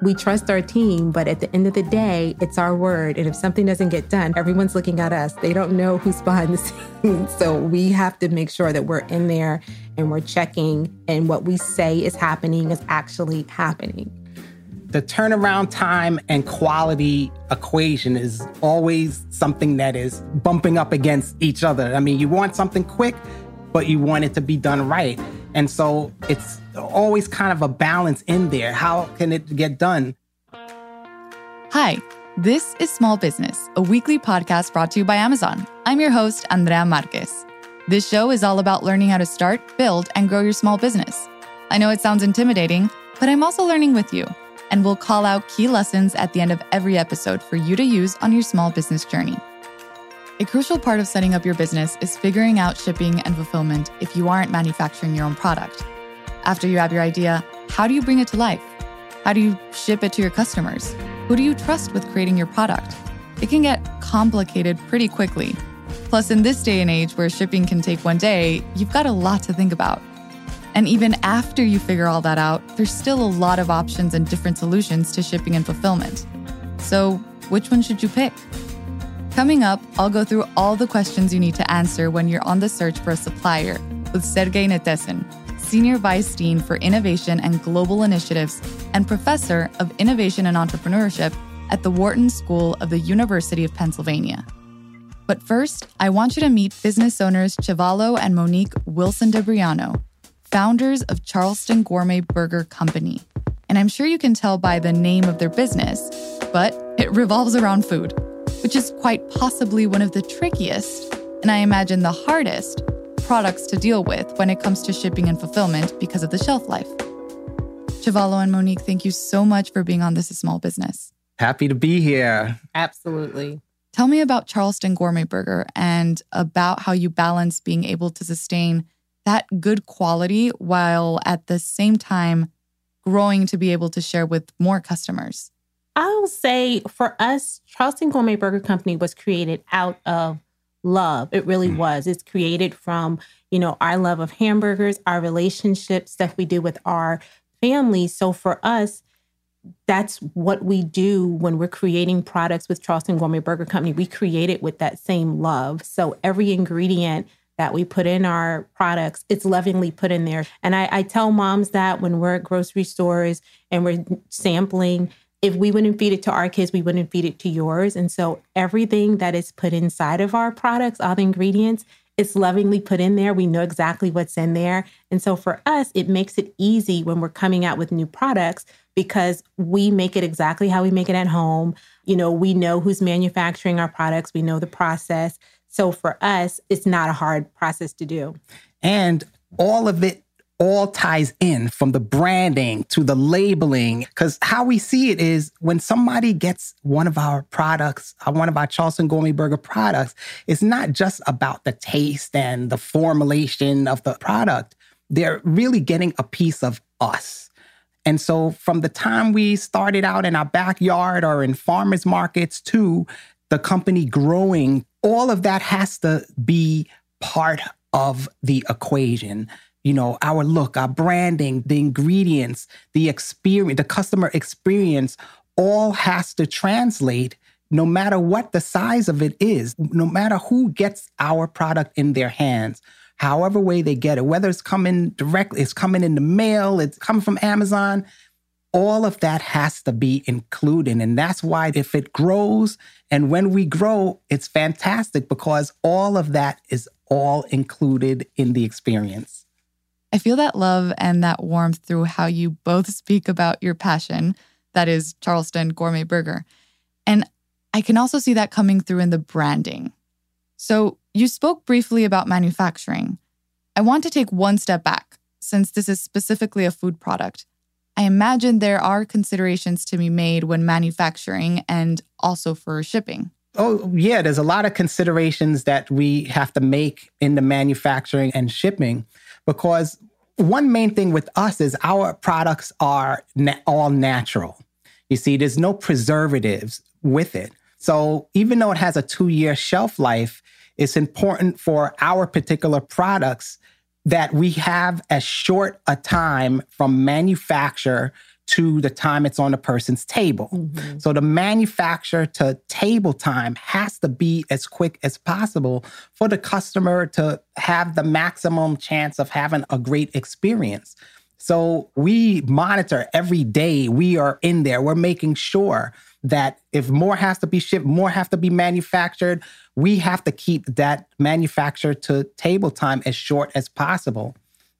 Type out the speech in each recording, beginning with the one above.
we trust our team, but at the end of the day, it's our word. And if something doesn't get done, everyone's looking at us. They don't know who's behind the scenes. So we have to make sure that we're in there and we're checking, and what we say is happening is actually happening. The turnaround time and quality equation is always something that is bumping up against each other. I mean, you want something quick, but you want it to be done right. And so it's always kind of a balance in there. How can it get done? Hi, this is Small Business, a weekly podcast brought to you by Amazon. I'm your host, Andrea Marquez. This show is all about learning how to start, build, and grow your small business. I know it sounds intimidating, but I'm also learning with you, and we'll call out key lessons at the end of every episode for you to use on your small business journey. A crucial part of setting up your business is figuring out shipping and fulfillment if you aren't manufacturing your own product. After you have your idea, how do you bring it to life? How do you ship it to your customers? Who do you trust with creating your product? It can get complicated pretty quickly. Plus, in this day and age where shipping can take one day, you've got a lot to think about. And even after you figure all that out, there's still a lot of options and different solutions to shipping and fulfillment. So, which one should you pick? Coming up, I'll go through all the questions you need to answer when you're on the search for a supplier with Serguei Netessine, Senior Vice Dean for Innovation and Global Initiatives and Professor of Innovation and Entrepreneurship at the Wharton School of the University of Pennsylvania. But first, I want you to meet business owners Chevalo and Monique Wilson DeBriano, founders of Charleston Gourmet Burger Company. And I'm sure you can tell by the name of their business, but it revolves around food, which is quite possibly one of the trickiest, and I imagine the hardest, products to deal with when it comes to shipping and fulfillment because of the shelf life. Chevalo and Monique, thank you so much for being on This is Small Business. Happy to be here. Absolutely. Tell me about Charleston Gourmet Burger and about how you balance being able to sustain that good quality while at the same time growing to be able to share with more customers. I'll say for us, Charleston Gourmet Burger Company was created out of love. It really mm. was. It's created from, you know, our love of hamburgers, our relationships, stuff we do with our family. So for us, that's what we do when we're creating products with Charleston Gourmet Burger Company. We create it with that same love. So every ingredient that we put in our products, it's lovingly put in there. And I, I tell moms that when we're at grocery stores and we're sampling, if we wouldn't feed it to our kids, we wouldn't feed it to yours. And so everything that is put inside of our products, all the ingredients, it's lovingly put in there. We know exactly what's in there. And so for us, it makes it easy when we're coming out with new products because we make it exactly how we make it at home. You know, we know who's manufacturing our products, we know the process. So for us, it's not a hard process to do. And all of it all ties in from the branding to the labeling. Because how we see it is when somebody gets one of our products, uh, one of our Charleston Gourmet Burger products, it's not just about the taste and the formulation of the product. They're really getting a piece of us. And so from the time we started out in our backyard or in farmers markets to the company growing, all of that has to be part of the equation you know, our look, our branding, the ingredients, the experience, the customer experience all has to translate no matter what the size of it is, no matter who gets our product in their hands, however way they get it, whether it's coming directly, it's coming in the mail, it's coming from Amazon, all of that has to be included. And that's why if it grows and when we grow, it's fantastic because all of that is all included in the experience. I feel that love and that warmth through how you both speak about your passion, that is Charleston Gourmet Burger. And I can also see that coming through in the branding. So, you spoke briefly about manufacturing. I want to take one step back, since this is specifically a food product. I imagine there are considerations to be made when manufacturing and also for shipping. Oh, yeah, there's a lot of considerations that we have to make in the manufacturing and shipping because one main thing with us is our products are na- all natural. You see, there's no preservatives with it. So even though it has a two year shelf life, it's important for our particular products that we have as short a time from manufacture to the time it's on the person's table. Mm-hmm. So the manufacturer to table time has to be as quick as possible for the customer to have the maximum chance of having a great experience. So we monitor every day. We are in there. We're making sure that if more has to be shipped, more have to be manufactured, we have to keep that manufacturer to table time as short as possible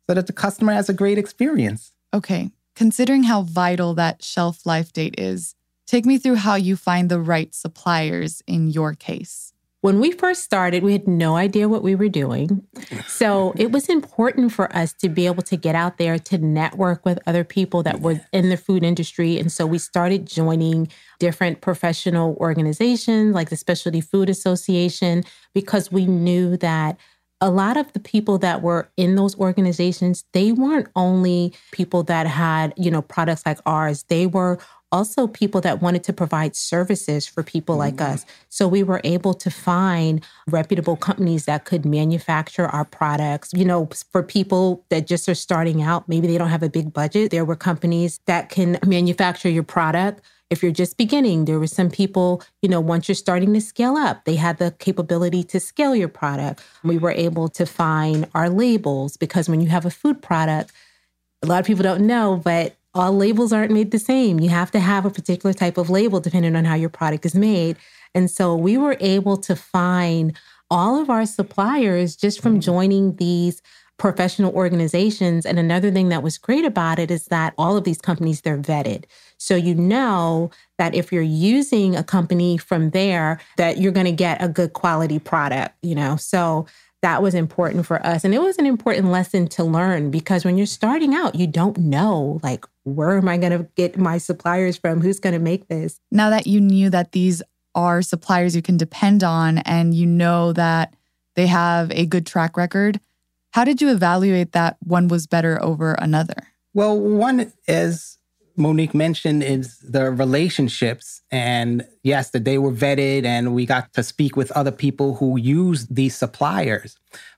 so that the customer has a great experience. Okay. Considering how vital that shelf life date is, take me through how you find the right suppliers in your case. When we first started, we had no idea what we were doing. So it was important for us to be able to get out there to network with other people that were in the food industry. And so we started joining different professional organizations like the Specialty Food Association because we knew that a lot of the people that were in those organizations they weren't only people that had you know products like ours they were also people that wanted to provide services for people mm-hmm. like us. So we were able to find reputable companies that could manufacture our products. You know, for people that just are starting out, maybe they don't have a big budget, there were companies that can manufacture your product. If you're just beginning, there were some people, you know, once you're starting to scale up, they had the capability to scale your product. We mm-hmm. were able to find our labels because when you have a food product, a lot of people don't know, but all labels aren't made the same. You have to have a particular type of label depending on how your product is made. And so we were able to find all of our suppliers just from mm-hmm. joining these professional organizations. And another thing that was great about it is that all of these companies, they're vetted. So you know that if you're using a company from there, that you're going to get a good quality product, you know? So that was important for us. And it was an important lesson to learn because when you're starting out, you don't know, like, where am I going to get my suppliers from? Who's going to make this? Now that you knew that these are suppliers you can depend on and you know that they have a good track record, how did you evaluate that one was better over another? Well, one is Monique mentioned is the relationships. And yes, that they were vetted and we got to speak with other people who use these suppliers.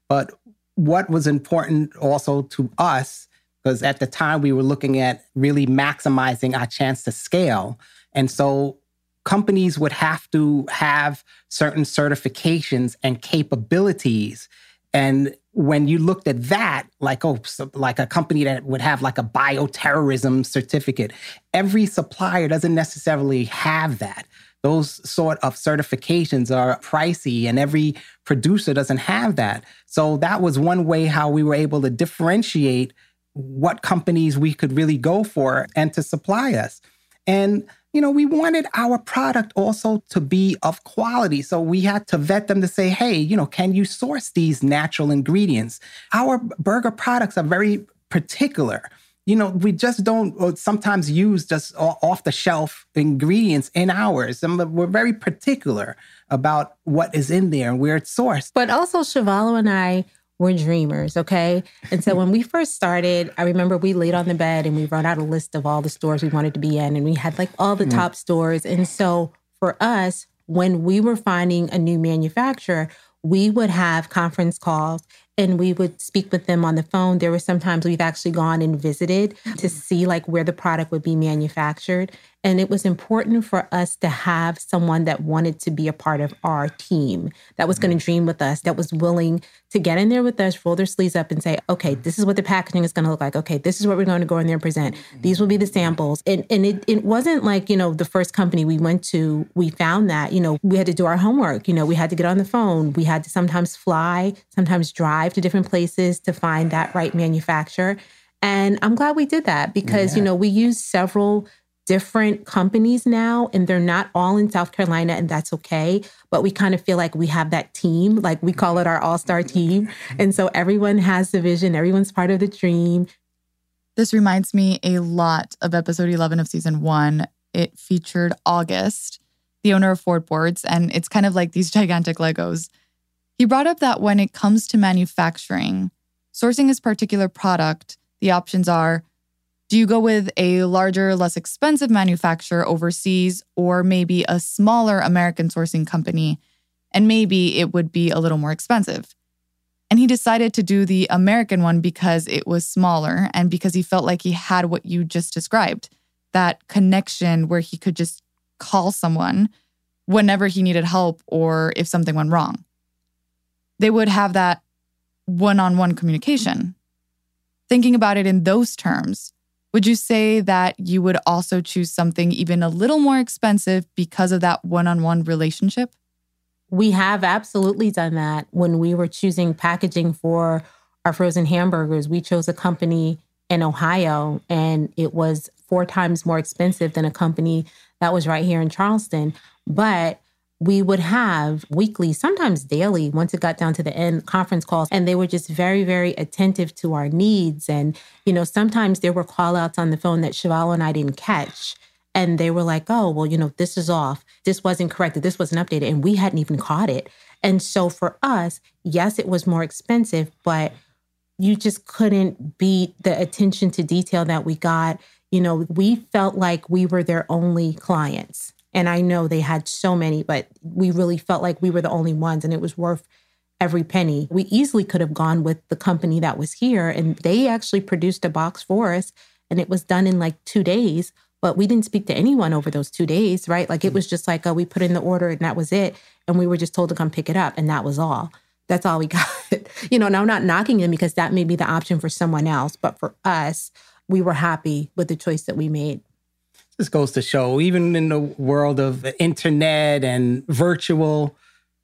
But what was important also to us, because at the time we were looking at really maximizing our chance to scale. And so companies would have to have certain certifications and capabilities and when you looked at that, like, oh, so like a company that would have like a bioterrorism certificate, every supplier doesn't necessarily have that. Those sort of certifications are pricey, and every producer doesn't have that. So that was one way how we were able to differentiate what companies we could really go for and to supply us. And you know, we wanted our product also to be of quality. So we had to vet them to say, hey, you know, can you source these natural ingredients? Our burger products are very particular. You know, we just don't uh, sometimes use just off the shelf ingredients in ours. And we're very particular about what is in there and where it's sourced. But also, Chevalo and I, we're dreamers, okay? And so when we first started, I remember we laid on the bed and we wrote out a list of all the stores we wanted to be in, and we had like all the mm. top stores. And so for us, when we were finding a new manufacturer, we would have conference calls and we would speak with them on the phone. There were sometimes we've actually gone and visited to see like where the product would be manufactured. And it was important for us to have someone that wanted to be a part of our team, that was going to mm-hmm. dream with us, that was willing to get in there with us, roll their sleeves up and say, okay, this is what the packaging is going to look like. Okay, this is what we're going to go in there and present. Mm-hmm. These will be the mm-hmm. samples. And, and it, it wasn't like, you know, the first company we went to, we found that, you know, we had to do our homework. You know, we had to get on the phone. We had to sometimes fly, sometimes drive to different places to find that right manufacturer. And I'm glad we did that because, yeah. you know, we use several different companies now and they're not all in South Carolina and that's okay. But we kind of feel like we have that team like we call it our all-star mm-hmm. team. Mm-hmm. And so everyone has the vision everyone's part of the dream. This reminds me a lot of episode 11 of season 1 it featured August the owner of Fort Boards and it's kind of like these gigantic legos he brought up that when it comes to manufacturing sourcing his particular product the options are do you go with a larger, less expensive manufacturer overseas, or maybe a smaller American sourcing company? And maybe it would be a little more expensive. And he decided to do the American one because it was smaller and because he felt like he had what you just described that connection where he could just call someone whenever he needed help or if something went wrong. They would have that one on one communication. Thinking about it in those terms, would you say that you would also choose something even a little more expensive because of that one on one relationship? We have absolutely done that. When we were choosing packaging for our frozen hamburgers, we chose a company in Ohio and it was four times more expensive than a company that was right here in Charleston. But we would have weekly, sometimes daily, once it got down to the end, conference calls, and they were just very, very attentive to our needs. And, you know, sometimes there were call outs on the phone that Chevalo and I didn't catch. And they were like, oh, well, you know, this is off. This wasn't corrected. This wasn't updated. And we hadn't even caught it. And so for us, yes, it was more expensive, but you just couldn't beat the attention to detail that we got. You know, we felt like we were their only clients. And I know they had so many, but we really felt like we were the only ones and it was worth every penny. We easily could have gone with the company that was here and they actually produced a box for us and it was done in like two days. But we didn't speak to anyone over those two days, right? Like it mm-hmm. was just like, oh, we put in the order and that was it. And we were just told to come pick it up and that was all. That's all we got. you know, now I'm not knocking them because that may be the option for someone else. But for us, we were happy with the choice that we made this goes to show, even in the world of the internet and virtual,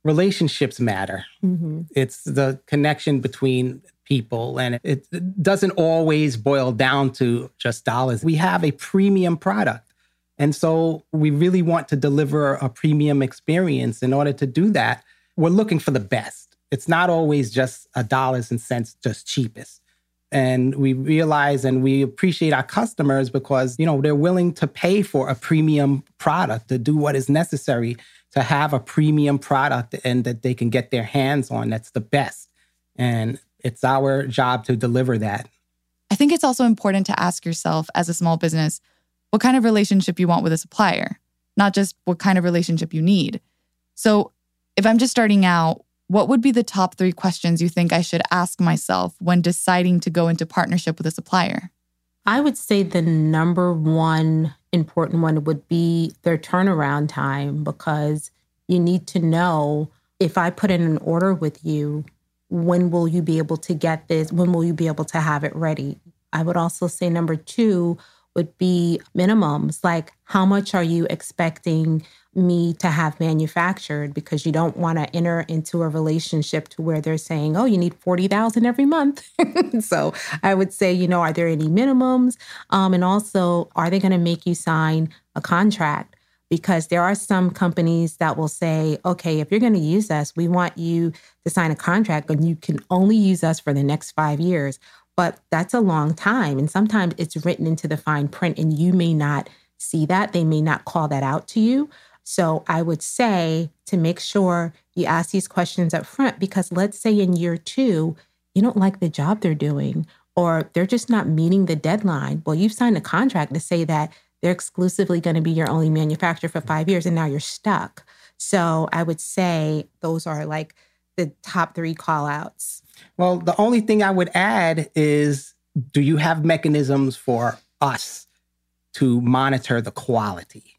relationships matter. Mm-hmm. It's the connection between people, and it, it doesn't always boil down to just dollars. We have a premium product. And so we really want to deliver a premium experience. In order to do that, we're looking for the best. It's not always just a dollars and cents, just cheapest and we realize and we appreciate our customers because you know they're willing to pay for a premium product to do what is necessary to have a premium product and that they can get their hands on that's the best. And it's our job to deliver that. I think it's also important to ask yourself as a small business what kind of relationship you want with a supplier not just what kind of relationship you need. So if i'm just starting out what would be the top three questions you think I should ask myself when deciding to go into partnership with a supplier? I would say the number one important one would be their turnaround time because you need to know if I put in an order with you, when will you be able to get this? When will you be able to have it ready? I would also say number two would be minimums like how much are you expecting me to have manufactured because you don't want to enter into a relationship to where they're saying, "Oh, you need 40,000 every month." so, I would say, you know, are there any minimums? Um, and also, are they going to make you sign a contract? Because there are some companies that will say, okay, if you're going to use us, we want you to sign a contract and you can only use us for the next five years. But that's a long time. And sometimes it's written into the fine print and you may not see that. They may not call that out to you. So I would say to make sure you ask these questions up front because let's say in year two, you don't like the job they're doing or they're just not meeting the deadline. Well, you've signed a contract to say that they're exclusively going to be your only manufacturer for five years and now you're stuck. So I would say those are like the top three call outs. Well, the only thing I would add is do you have mechanisms for us to monitor the quality?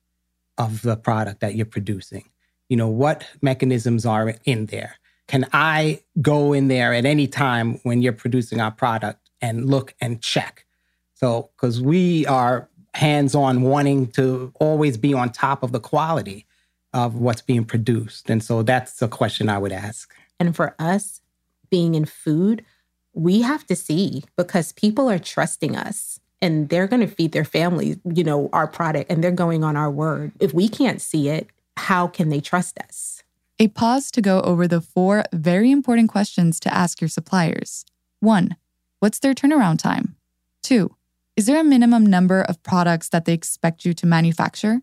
of the product that you're producing. You know, what mechanisms are in there? Can I go in there at any time when you're producing our product and look and check? So, because we are hands on wanting to always be on top of the quality of what's being produced. And so that's the question I would ask. And for us, being in food, we have to see because people are trusting us and they're going to feed their families, you know, our product and they're going on our word. If we can't see it, how can they trust us? A pause to go over the four very important questions to ask your suppliers. One, what's their turnaround time? Two, is there a minimum number of products that they expect you to manufacture?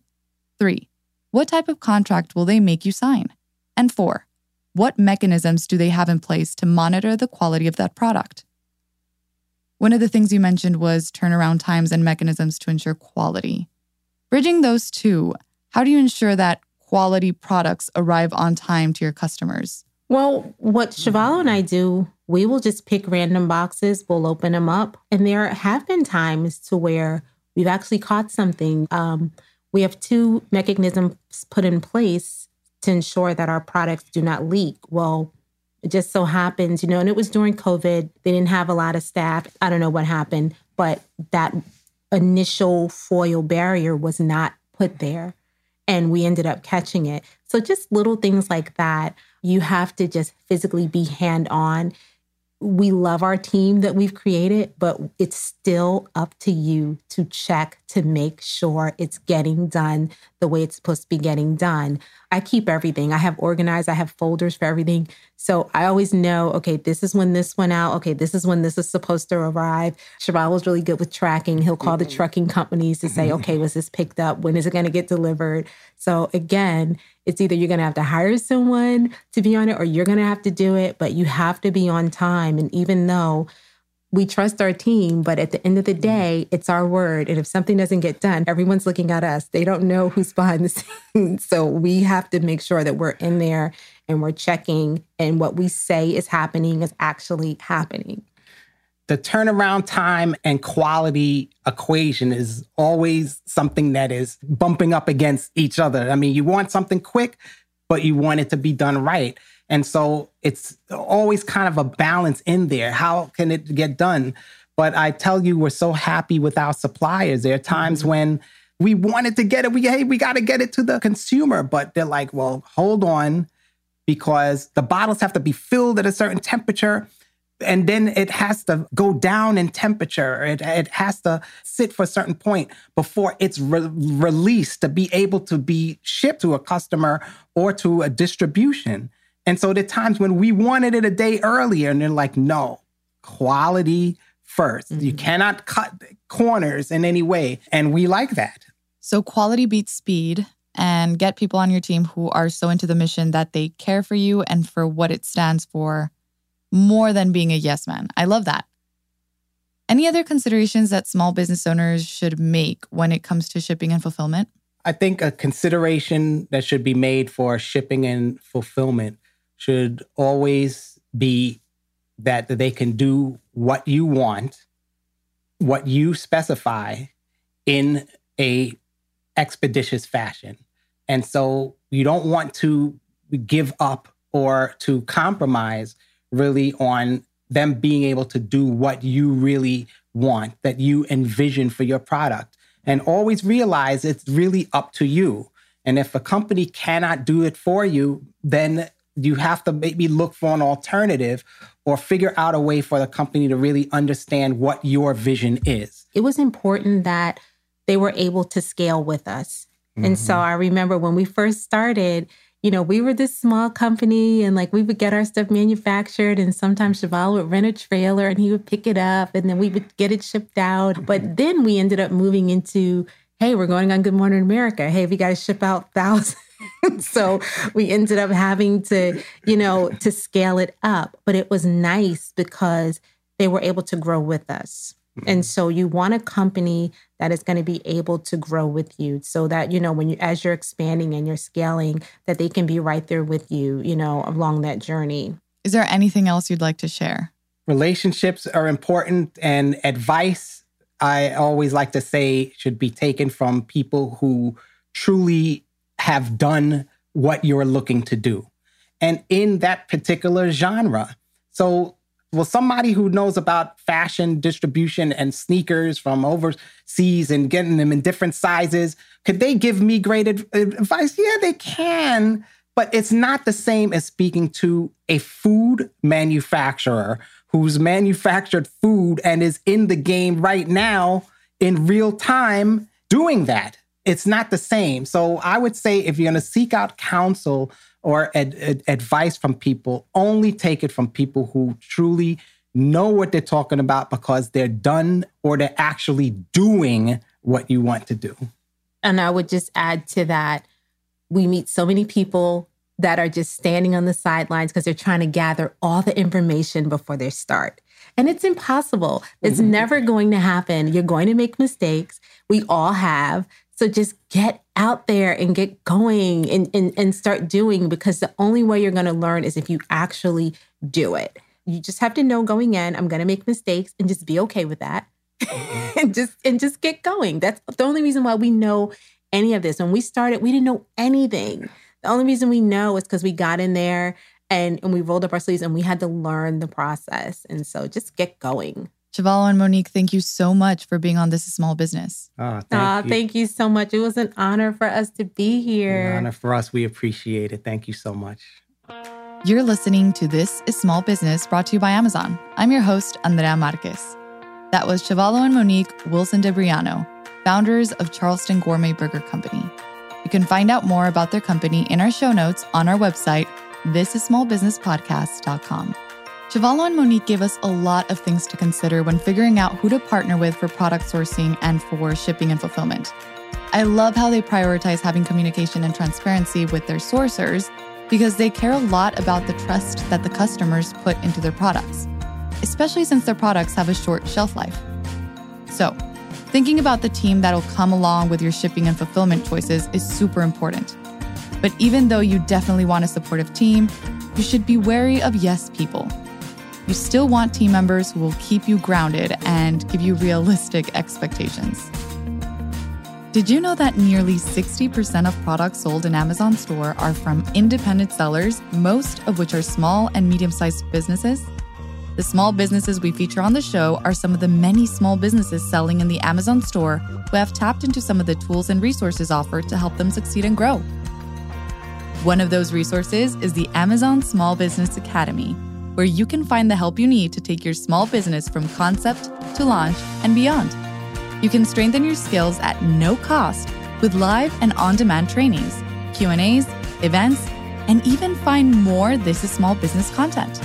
Three, what type of contract will they make you sign? And four, what mechanisms do they have in place to monitor the quality of that product? One of the things you mentioned was turnaround times and mechanisms to ensure quality. Bridging those two, how do you ensure that quality products arrive on time to your customers? Well, what Chevalo and I do, we will just pick random boxes, we'll open them up. And there have been times to where we've actually caught something. Um, we have two mechanisms put in place to ensure that our products do not leak. Well, it just so happens, you know, and it was during COVID. They didn't have a lot of staff. I don't know what happened, but that initial foil barrier was not put there. And we ended up catching it. So just little things like that. You have to just physically be hand on we love our team that we've created, but it's still up to you to check to make sure it's getting done the way it's supposed to be getting done. I keep everything. I have organized, I have folders for everything. So I always know, okay, this is when this went out. Okay, this is when this is supposed to arrive. Shabal was really good with tracking. He'll call the mm-hmm. trucking companies to say, okay, was this picked up? When is it going to get delivered? So again, it's either you're going to have to hire someone to be on it or you're going to have to do it, but you have to be on time. And even though we trust our team, but at the end of the mm-hmm. day, it's our word. And if something doesn't get done, everyone's looking at us. They don't know who's behind the scenes. So we have to make sure that we're in there and we're checking and what we say is happening is actually happening. The turnaround time and quality equation is always something that is bumping up against each other. I mean, you want something quick, but you want it to be done right. And so it's always kind of a balance in there. How can it get done? But I tell you, we're so happy with our suppliers. There are times mm-hmm. when we wanted to get it. We hey, we got to get it to the consumer, but they're like, well, hold on, because the bottles have to be filled at a certain temperature. And then it has to go down in temperature. It, it has to sit for a certain point before it's re- released to be able to be shipped to a customer or to a distribution. And so are times when we wanted it a day earlier, and they're like, no, quality 1st mm-hmm. You cannot cut corners in any way. And we like that. So quality beats speed and get people on your team who are so into the mission that they care for you and for what it stands for more than being a yes man. I love that. Any other considerations that small business owners should make when it comes to shipping and fulfillment? I think a consideration that should be made for shipping and fulfillment should always be that they can do what you want, what you specify in a expeditious fashion. And so you don't want to give up or to compromise really on them being able to do what you really want, that you envision for your product. And always realize it's really up to you. And if a company cannot do it for you, then you have to maybe look for an alternative or figure out a way for the company to really understand what your vision is. It was important that they were able to scale with us. Mm-hmm. And so mm-hmm. I remember when we first started, you know, we were this small company and like we would get our stuff manufactured and sometimes Cheval would rent a trailer and he would pick it up and then we would get it shipped out. But then we ended up moving into, hey, we're going on Good Morning America. Hey, we got to ship out thousands so we ended up having to, you know, to scale it up. But it was nice because they were able to grow with us. Mm-hmm. And so you want a company that is going to be able to grow with you so that, you know, when you, as you're expanding and you're scaling, that they can be right there with you, you know, along that journey. Is there anything else you'd like to share? Relationships are important and advice, I always like to say, should be taken from people who truly have done what you're looking to do. And in that particular genre. So, well, somebody who knows about fashion distribution and sneakers from overseas and getting them in different sizes, could they give me great advice? Yeah, they can. But it's not the same as speaking to a food manufacturer who's manufactured food and is in the game right now in real time doing that it's not the same. So I would say if you're going to seek out counsel or ad- ad- advice from people, only take it from people who truly know what they're talking about because they're done or they're actually doing what you want to do. And I would just add to that we meet so many people that are just standing on the sidelines because they're trying to gather all the information before they start. And it's impossible. It's mm-hmm. never going to happen. You're going to make mistakes. We all have. So just get out there and get going and, and, and start doing because the only way you're going to learn is if you actually do it. You just have to know going in, I'm going to make mistakes and just be okay with that. Mm-hmm. and just and just get going. That's the only reason why we know any of this. When we started, we didn't know anything. The only reason we know is because we got in there and, and we rolled up our sleeves and we had to learn the process. And so just get going. Chevalo and Monique, thank you so much for being on This is Small Business. Oh, thank, Aw, you. thank you so much. It was an honor for us to be An here. honor for us. We appreciate it. Thank you so much. You're listening to This is Small Business brought to you by Amazon. I'm your host, Andrea Marquez. That was Chevalo and Monique Wilson DeBriano, founders of Charleston Gourmet Burger Company. You can find out more about their company in our show notes on our website, thisissmallbusinesspodcast.com. Chevalo and Monique gave us a lot of things to consider when figuring out who to partner with for product sourcing and for shipping and fulfillment. I love how they prioritize having communication and transparency with their sourcers because they care a lot about the trust that the customers put into their products, especially since their products have a short shelf life. So, thinking about the team that'll come along with your shipping and fulfillment choices is super important. But even though you definitely want a supportive team, you should be wary of yes people. You still want team members who will keep you grounded and give you realistic expectations. Did you know that nearly 60% of products sold in Amazon store are from independent sellers, most of which are small and medium sized businesses? The small businesses we feature on the show are some of the many small businesses selling in the Amazon store who have tapped into some of the tools and resources offered to help them succeed and grow. One of those resources is the Amazon Small Business Academy, where you can find the help you need to take your small business from concept to launch and beyond. You can strengthen your skills at no cost with live and on-demand trainings, Q&As, events, and even find more This is Small Business content.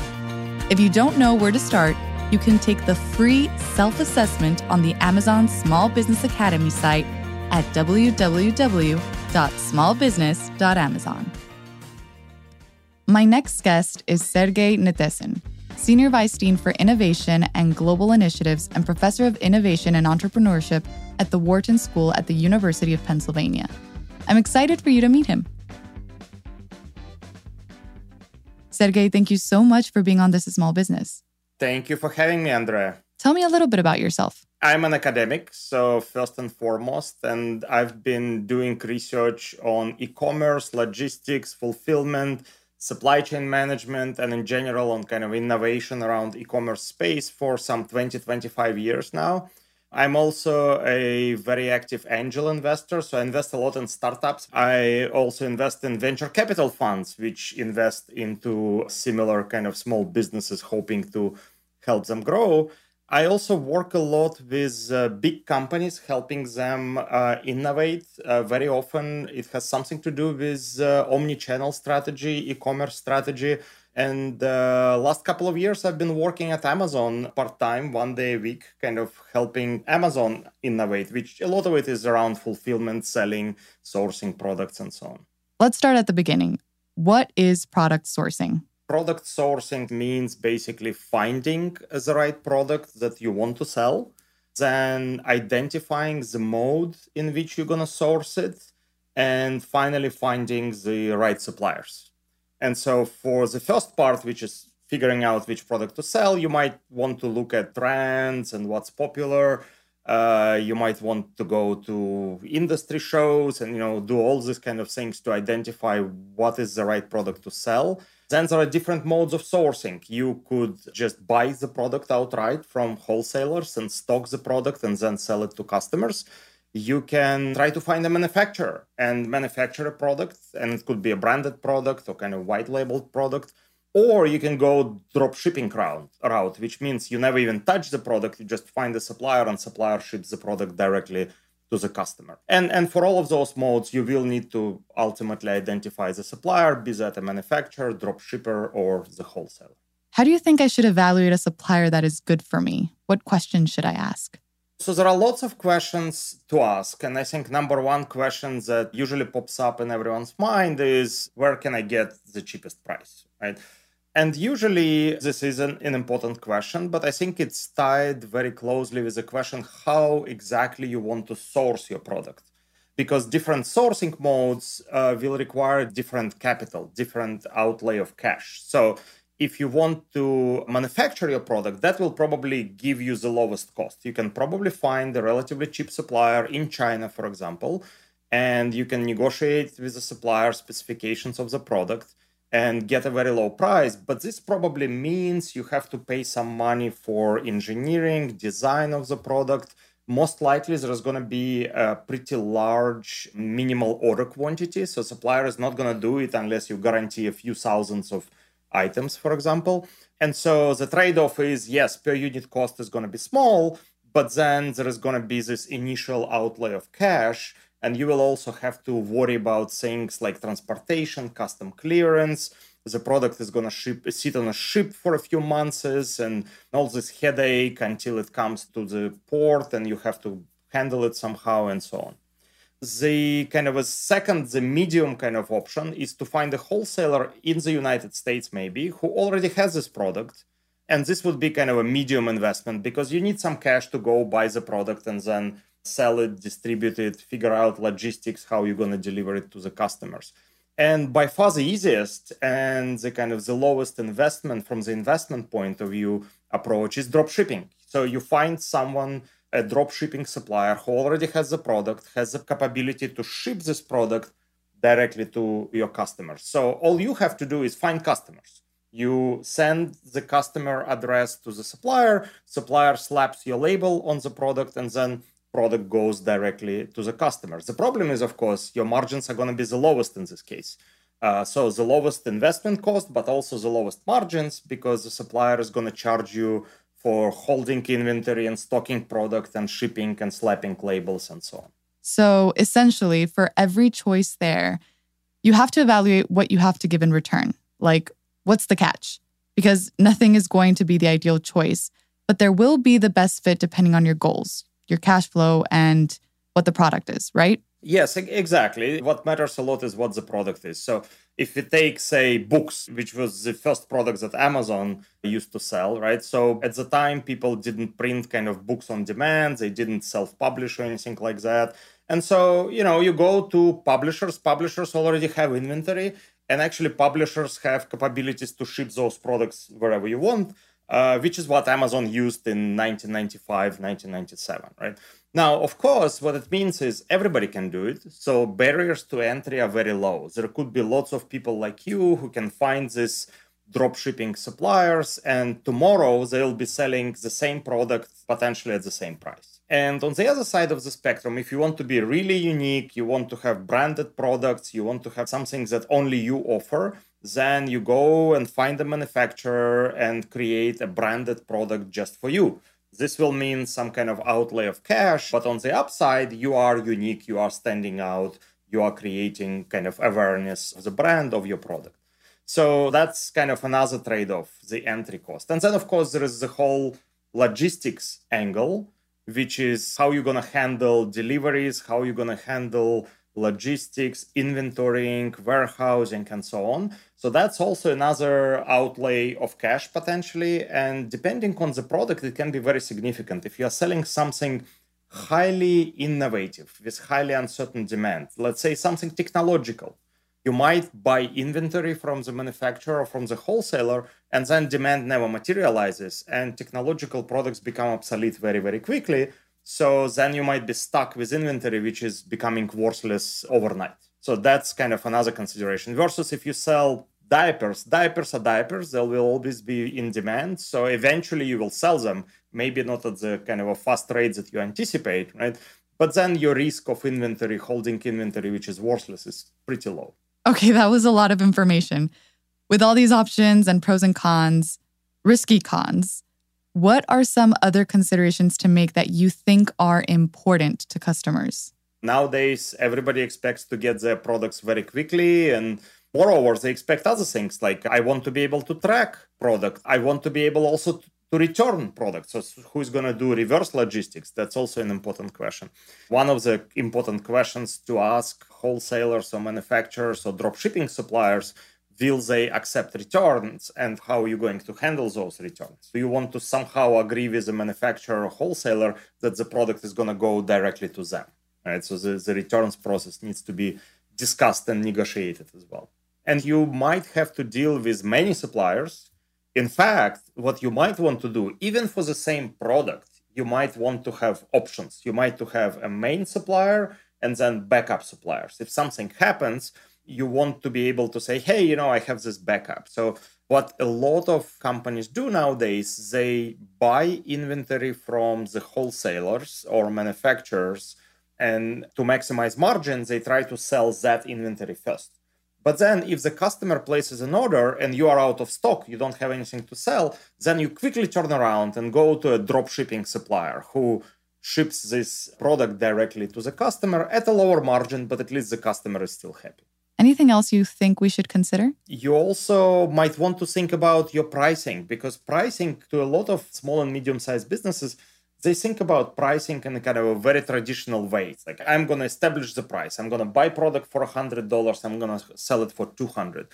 If you don't know where to start, you can take the free self-assessment on the Amazon Small Business Academy site at www.smallbusiness.amazon. My next guest is Serguei Netessine, Senior Vice Dean for Innovation and Global Initiatives and Professor of Innovation and Entrepreneurship at the Wharton School at the University of Pennsylvania. I'm excited for you to meet him. Serguei, thank you so much for being on This is Small Business. Thank you for having me, Andrea. Tell me a little bit about yourself. I'm an academic, so first and foremost, and I've been doing research on e commerce, logistics, fulfillment, supply chain management, and in general on kind of innovation around e commerce space for some 20, 25 years now. I'm also a very active angel investor, so I invest a lot in startups. I also invest in venture capital funds, which invest into similar kind of small businesses, hoping to help them grow. I also work a lot with uh, big companies, helping them uh, innovate. Uh, very often, it has something to do with uh, omni-channel strategy, e-commerce strategy. And uh, last couple of years, I've been working at Amazon part-time, one day a week, kind of helping Amazon innovate. Which a lot of it is around fulfillment, selling, sourcing products, and so on. Let's start at the beginning. What is product sourcing? Product sourcing means basically finding the right product that you want to sell, then identifying the mode in which you're going to source it, and finally finding the right suppliers. And so for the first part, which is figuring out which product to sell, you might want to look at trends and what's popular. Uh, you might want to go to industry shows and you know do all these kind of things to identify what is the right product to sell then there are different modes of sourcing. You could just buy the product outright from wholesalers and stock the product and then sell it to customers. You can try to find a manufacturer and manufacture a product, and it could be a branded product or kind of white labeled product. Or you can go drop shipping route, route, which means you never even touch the product. You just find the supplier, and supplier ships the product directly to the customer. And, and for all of those modes, you will need to ultimately identify the supplier, be that a manufacturer, drop shipper, or the wholesaler. How do you think I should evaluate a supplier that is good for me? What questions should I ask? So there are lots of questions to ask. And I think number one question that usually pops up in everyone's mind is where can I get the cheapest price? Right. And usually this is an, an, important question, but I think it's tied very closely with the question how exactly you want to source your product. Because different sourcing modes uh, will require different capital, different outlay of cash. So if you want to manufacture your product, that will probably give you the lowest cost. You can probably find a relatively cheap supplier in China, for example, and you can negotiate with the supplier specifications of the product and get a very low price. But this probably means you have to pay some money for engineering, design of the product. Most likely, there is going to be a pretty large minimal order quantity. So, supplier is not going to do it unless you guarantee a few thousands of items, for example. And so, the trade off is yes, per unit cost is going to be small, but then there is going to be this initial outlay of cash and you will also have to worry about things like transportation, custom clearance. The product is going to ship, sit on a ship for a few months, and all this headache until it comes to the port, and you have to handle it somehow, and so on. The kind of a second, the medium kind of option is to find a wholesaler in the United States, maybe, who already has this product. And this would be kind of a medium investment because you need some cash to go buy the product and then sell it, distribute it, figure out logistics, how you're going to deliver it to the customers. And by far the easiest and the kind of the lowest investment from the investment point of view approach is drop shipping. So you find someone, a drop shipping supplier who already has the product, has the capability to ship this product directly to your customers. So all you have to do is find customers. You send the customer address to the supplier, supplier slaps your label on the product, and then product goes directly to the customer. The problem is, of course, your margins are going to be the lowest in this case. Uh, so the lowest investment cost, but also the lowest margins because the supplier is going to charge you for holding inventory and stocking product and shipping and slapping labels and so on. So essentially, for every choice there, you have to evaluate what you have to give in return. Like, what's the catch? Because nothing is going to be the ideal choice, but there will be the best fit depending on your goals, your cash flow and what the product is, right? Yes, exactly. What matters a lot is what the product is. So if we take, say, books, which was the first product that Amazon used to sell, right? So at the time, people didn't print kind of books on demand, they didn't self publish or anything like that. And so, you know, you go to publishers, publishers already have inventory, and actually, publishers have capabilities to ship those products wherever you want uh, which is what Amazon used in 1995, 1997, right? Now, of course, what it means is everybody can do it. So barriers to entry are very low. There could be lots of people like you who can find this drop shipping suppliers, and tomorrow they'll be selling the same product potentially at the same price. And on the other side of the spectrum, if you want to be really unique, you want to have branded products, you want to have something that only you offer, then you go and find a manufacturer and create a branded product just for you. This will mean some kind of outlay of cash, but on the upside, you are unique, you are standing out, you are creating kind of awareness of the brand of your product. So that's kind of another trade off, the entry cost. And then, of course, there is the whole logistics angle, which is how you're going to handle deliveries, how you're going to handle logistics, inventorying, warehousing, and so on. So that's also another outlay of cash potentially. And depending on the product, it can be very significant. If you are selling something highly innovative with highly uncertain demand, let's say something technological, you might buy inventory from the manufacturer or from the wholesaler, and then demand never materializes, and technological products become obsolete very, very quickly so then you might be stuck with inventory, which is becoming worthless overnight. So that's kind of another consideration. Versus if you sell diapers, diapers are diapers, they will always be in demand. So eventually you will sell them, maybe not at the kind of a fast rate that you anticipate, right? But then your risk of inventory, holding inventory, which is worthless, is pretty low. Okay, that was a lot of information. With all these options and pros and cons, risky cons, what are some other considerations to make that you think are important to customers? Nowadays, everybody expects to get their products very quickly and moreover they expect other things like i want to be able to track product. I want to be able also to return products. So who's going to do reverse logistics? That's also an important question. One of the important questions to ask wholesalers or manufacturers or drop shipping suppliers will they accept returns and how are you going to handle those returns? Do you want to somehow agree with the manufacturer or wholesaler that the product is going to go directly to them? Right. So the, the returns process needs to be discussed and negotiated as well. And you might have to deal with many suppliers In fact, what you might want to do, even for the same product, you might want to have options. You might to have a main supplier and then backup suppliers. If something happens, you want to be able to say, hey, you know, I have this backup. So what a lot of companies do nowadays, they buy inventory from the wholesalers or manufacturers. And to maximize margins, they try to sell that inventory first. But then, if the customer places an order and you are out of stock, you don't have anything to sell, then you quickly turn around and go to a drop shipping supplier who ships this product directly to the customer at a lower margin, but at least the customer is still happy. Anything else you think we should consider? You also might want to think about your pricing because pricing to a lot of small and medium sized businesses they think about pricing in a kind of a very traditional way. It's like I'm going to establish the price. I'm going to buy product for $100. I'm going to sell it for 200.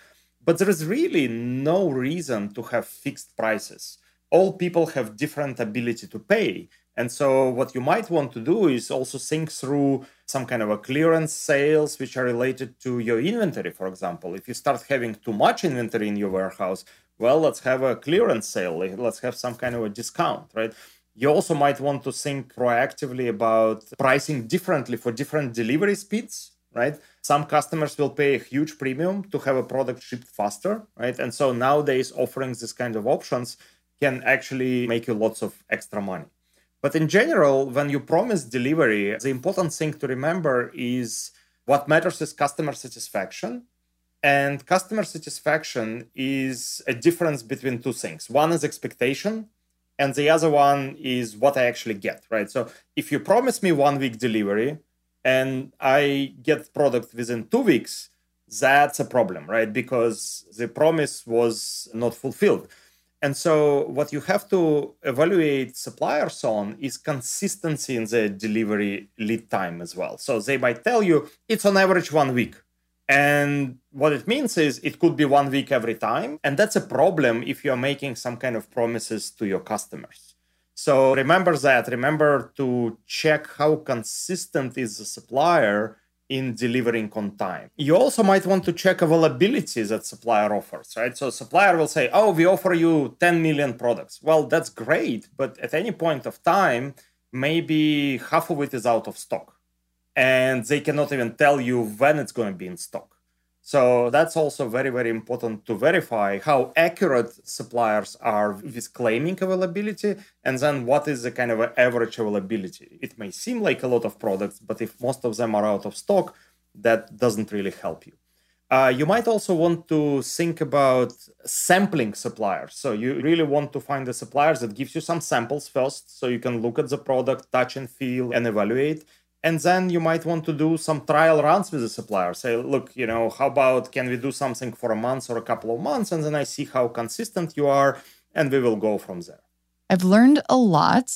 But there is really no reason to have fixed prices. All people have different ability to pay. And so what you might want to do is also think through some kind of a clearance sales which are related to your inventory, for example. If you start having too much inventory in your warehouse, well, let's have a clearance sale. Let's have some kind of a discount, right? You also might want to think proactively about pricing differently for different delivery speeds, right? Some customers will pay a huge premium to have a product shipped faster, right? And so nowadays, offering this kind of options can actually make you lots of extra money. But in general, when you promise delivery, the important thing to remember is what matters is customer satisfaction. And customer satisfaction is a difference between two things. One is expectation, and the other one is what I actually get, right? So if you promise me one week delivery and I get product within two weeks, that's a problem, right? Because the promise was not fulfilled. And so what you have to evaluate suppliers on is consistency in the delivery lead time as well. So they might tell you it's on average one week. And what it means is it could be one week every time. And that's a problem if you're making some kind of promises to your customers. So remember that. Remember to check how consistent is the supplier in delivering on time. You also might want to check availability that supplier offers, right? So supplier will say, "Oh, we offer you 10 million products." Well, that's great, but at any point of time, maybe half of it is out of stock and they cannot even tell you when it's going to be in stock. So that's also very, very important to verify how accurate suppliers are with claiming availability and then what is the kind of average availability. It may seem like a lot of products, but if most of them are out of stock, that doesn't really help you. Uh, you might also want to think about sampling suppliers. So you really want to find the suppliers that gives you some samples first, so you can look at the product, touch and feel, and evaluate and then you might want to do some trial runs with the supplier. Say look you know how about can we do something for a month or a couple of months and then i see how consistent you are and we will go from there. I've learned a lot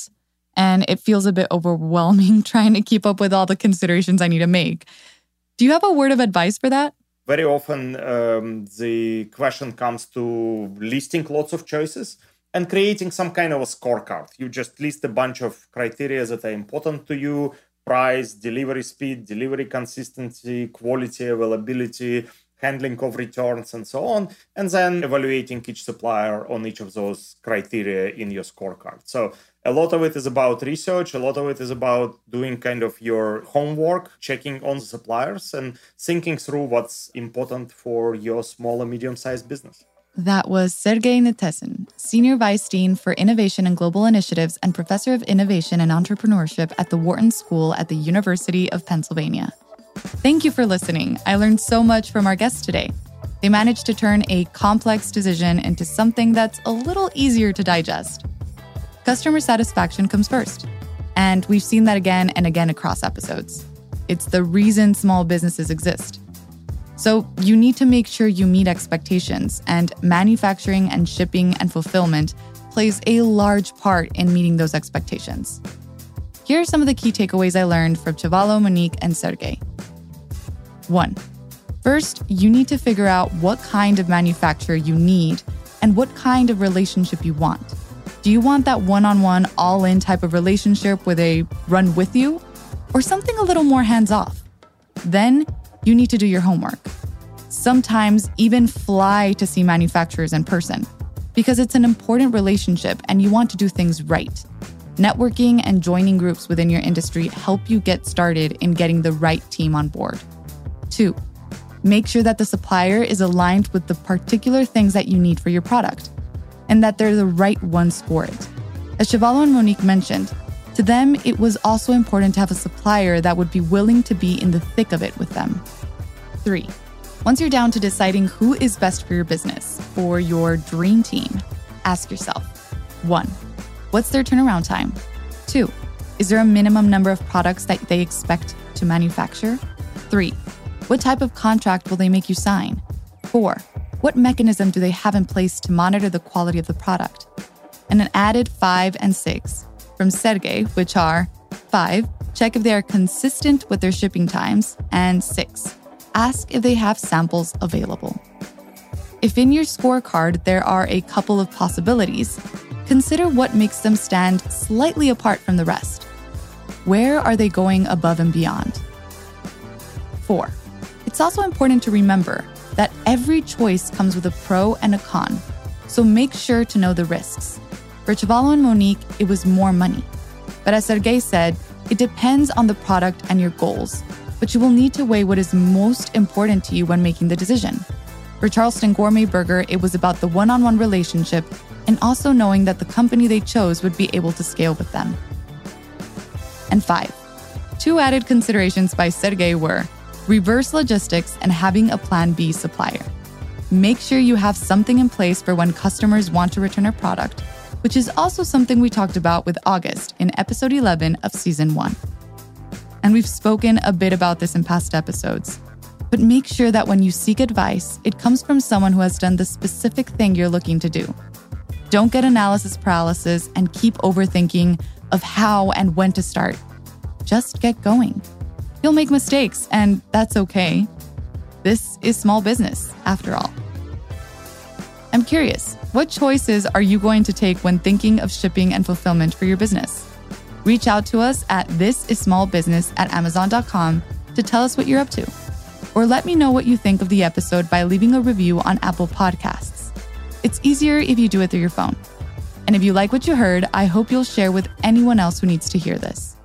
and it feels a bit overwhelming trying to keep up with all the considerations i need to make. Do you have a word of advice for that? Very often um, the question comes to listing lots of choices and creating some kind of a scorecard. You just list a bunch of criteria that are important to you, price, delivery speed, delivery consistency, quality, availability, handling of returns, and so on, and then evaluating each supplier on each of those criteria in your scorecard. So a lot of it is about research, a lot of it is about doing kind of your homework, checking on the suppliers, and thinking through what's important for your small and medium sized business. That was Serguei Netessine, Senior Vice Dean for Innovation and Global Initiatives and Professor of Innovation and Entrepreneurship at the Wharton School at the University of Pennsylvania. Thank you for listening. I learned so much from our guests today. They managed to turn a complex decision into something that's a little easier to digest. Customer satisfaction comes first. And we've seen that again and again across episodes. It's the reason small businesses exist. So you need to make sure you meet expectations, and manufacturing and shipping and fulfillment plays a large part in meeting those expectations. Here are some of the key takeaways I learned from Chevalo, Monique, and Serguei. 1. First, you need to figure out what kind of manufacturer you need and what kind of relationship you want. Do you want that one on one, all in type of relationship where they run with you, or something a little more hands off? Then you need to do your homework. Sometimes even fly to see manufacturers in person because it's an important relationship and you want to do things right. Networking and joining groups within your industry help you get started in getting the right team on board. Two, make sure that the supplier is aligned with the particular things that you need for your product and that they're the right ones for it. As Chevalo and Monique mentioned, to them, it was also important to have a supplier that would be willing to be in the thick of it with them. Three, once you're down to deciding who is best for your business or your dream team, ask yourself one, what's their turnaround time? Two, is there a minimum number of products that they expect to manufacture? Three, what type of contract will they make you sign? Four, what mechanism do they have in place to monitor the quality of the product? And an added five and six from Serguei, which are five, check if they are consistent with their shipping times, and six, ask if they have samples available. If in your scorecard there are a couple of possibilities, consider what makes them stand slightly apart from the rest. Where are they going above and beyond? Four, it's also important to remember that every choice comes with a pro and a con, so make sure to know the risks. For Chevalo and Monique, it was more money. But as Serguei said, it depends on the product and your goals, but you will need to weigh what is most important to you when making the decision. For Charleston Gourmet Burger, it was about the one on one relationship and also knowing that the company they chose would be able to scale with them. And five, two added considerations by Serguei were reverse logistics and having a plan B supplier. Make sure you have something in place for when customers want to return a product which is also something we talked about with August in episode 11 of season 1. And we've spoken a bit about this in past episodes. But make sure that when you seek advice, it comes from someone who has done the specific thing you're looking to do. Don't get analysis paralysis and keep overthinking of how and when to start. Just get going. You'll make mistakes, and that's okay. This is small business, after all. I'm curious, what choices are you going to take when thinking of shipping and fulfillment for your business? Reach out to us at thisissmallbusiness at amazon.com to tell us what you're up to. Or let me know what you think of the episode by leaving a review on Apple Podcasts. It's easier if you do it through your phone. And if you like what you heard, I hope you'll share with anyone else who needs to hear this.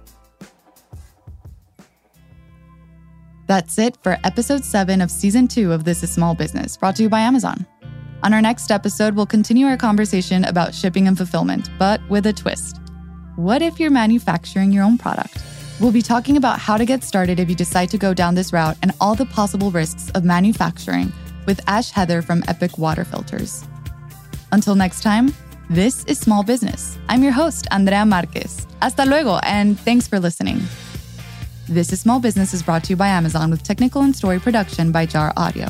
That's it for episode 7 of season 2 of This is Small Business, brought to you by Amazon. On our next episode, we'll continue our conversation about shipping and fulfillment, but with a twist. What if you're manufacturing your own product? We'll be talking about how to get started if you decide to go down this route and all the possible risks of manufacturing with Ash Heather from Epic Water Filters. Until next time, this is Small Business. I'm your host, Andrea Marquez. Hasta luego, and thanks for listening. This is Small Business is brought to you by Amazon with technical and story production by Jar Audio.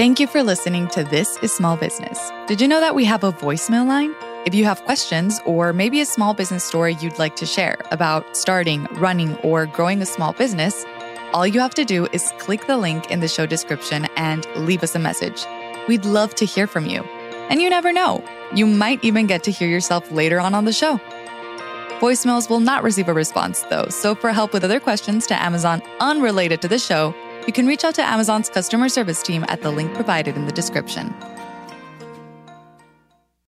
Thank you for listening to This is Small Business. Did you know that we have a voicemail line? If you have questions or maybe a small business story you'd like to share about starting, running, or growing a small business, all you have to do is click the link in the show description and leave us a message. We'd love to hear from you. And you never know, you might even get to hear yourself later on on the show. Voicemails will not receive a response, though, so for help with other questions to Amazon unrelated to the show, you can reach out to Amazon's customer service team at the link provided in the description.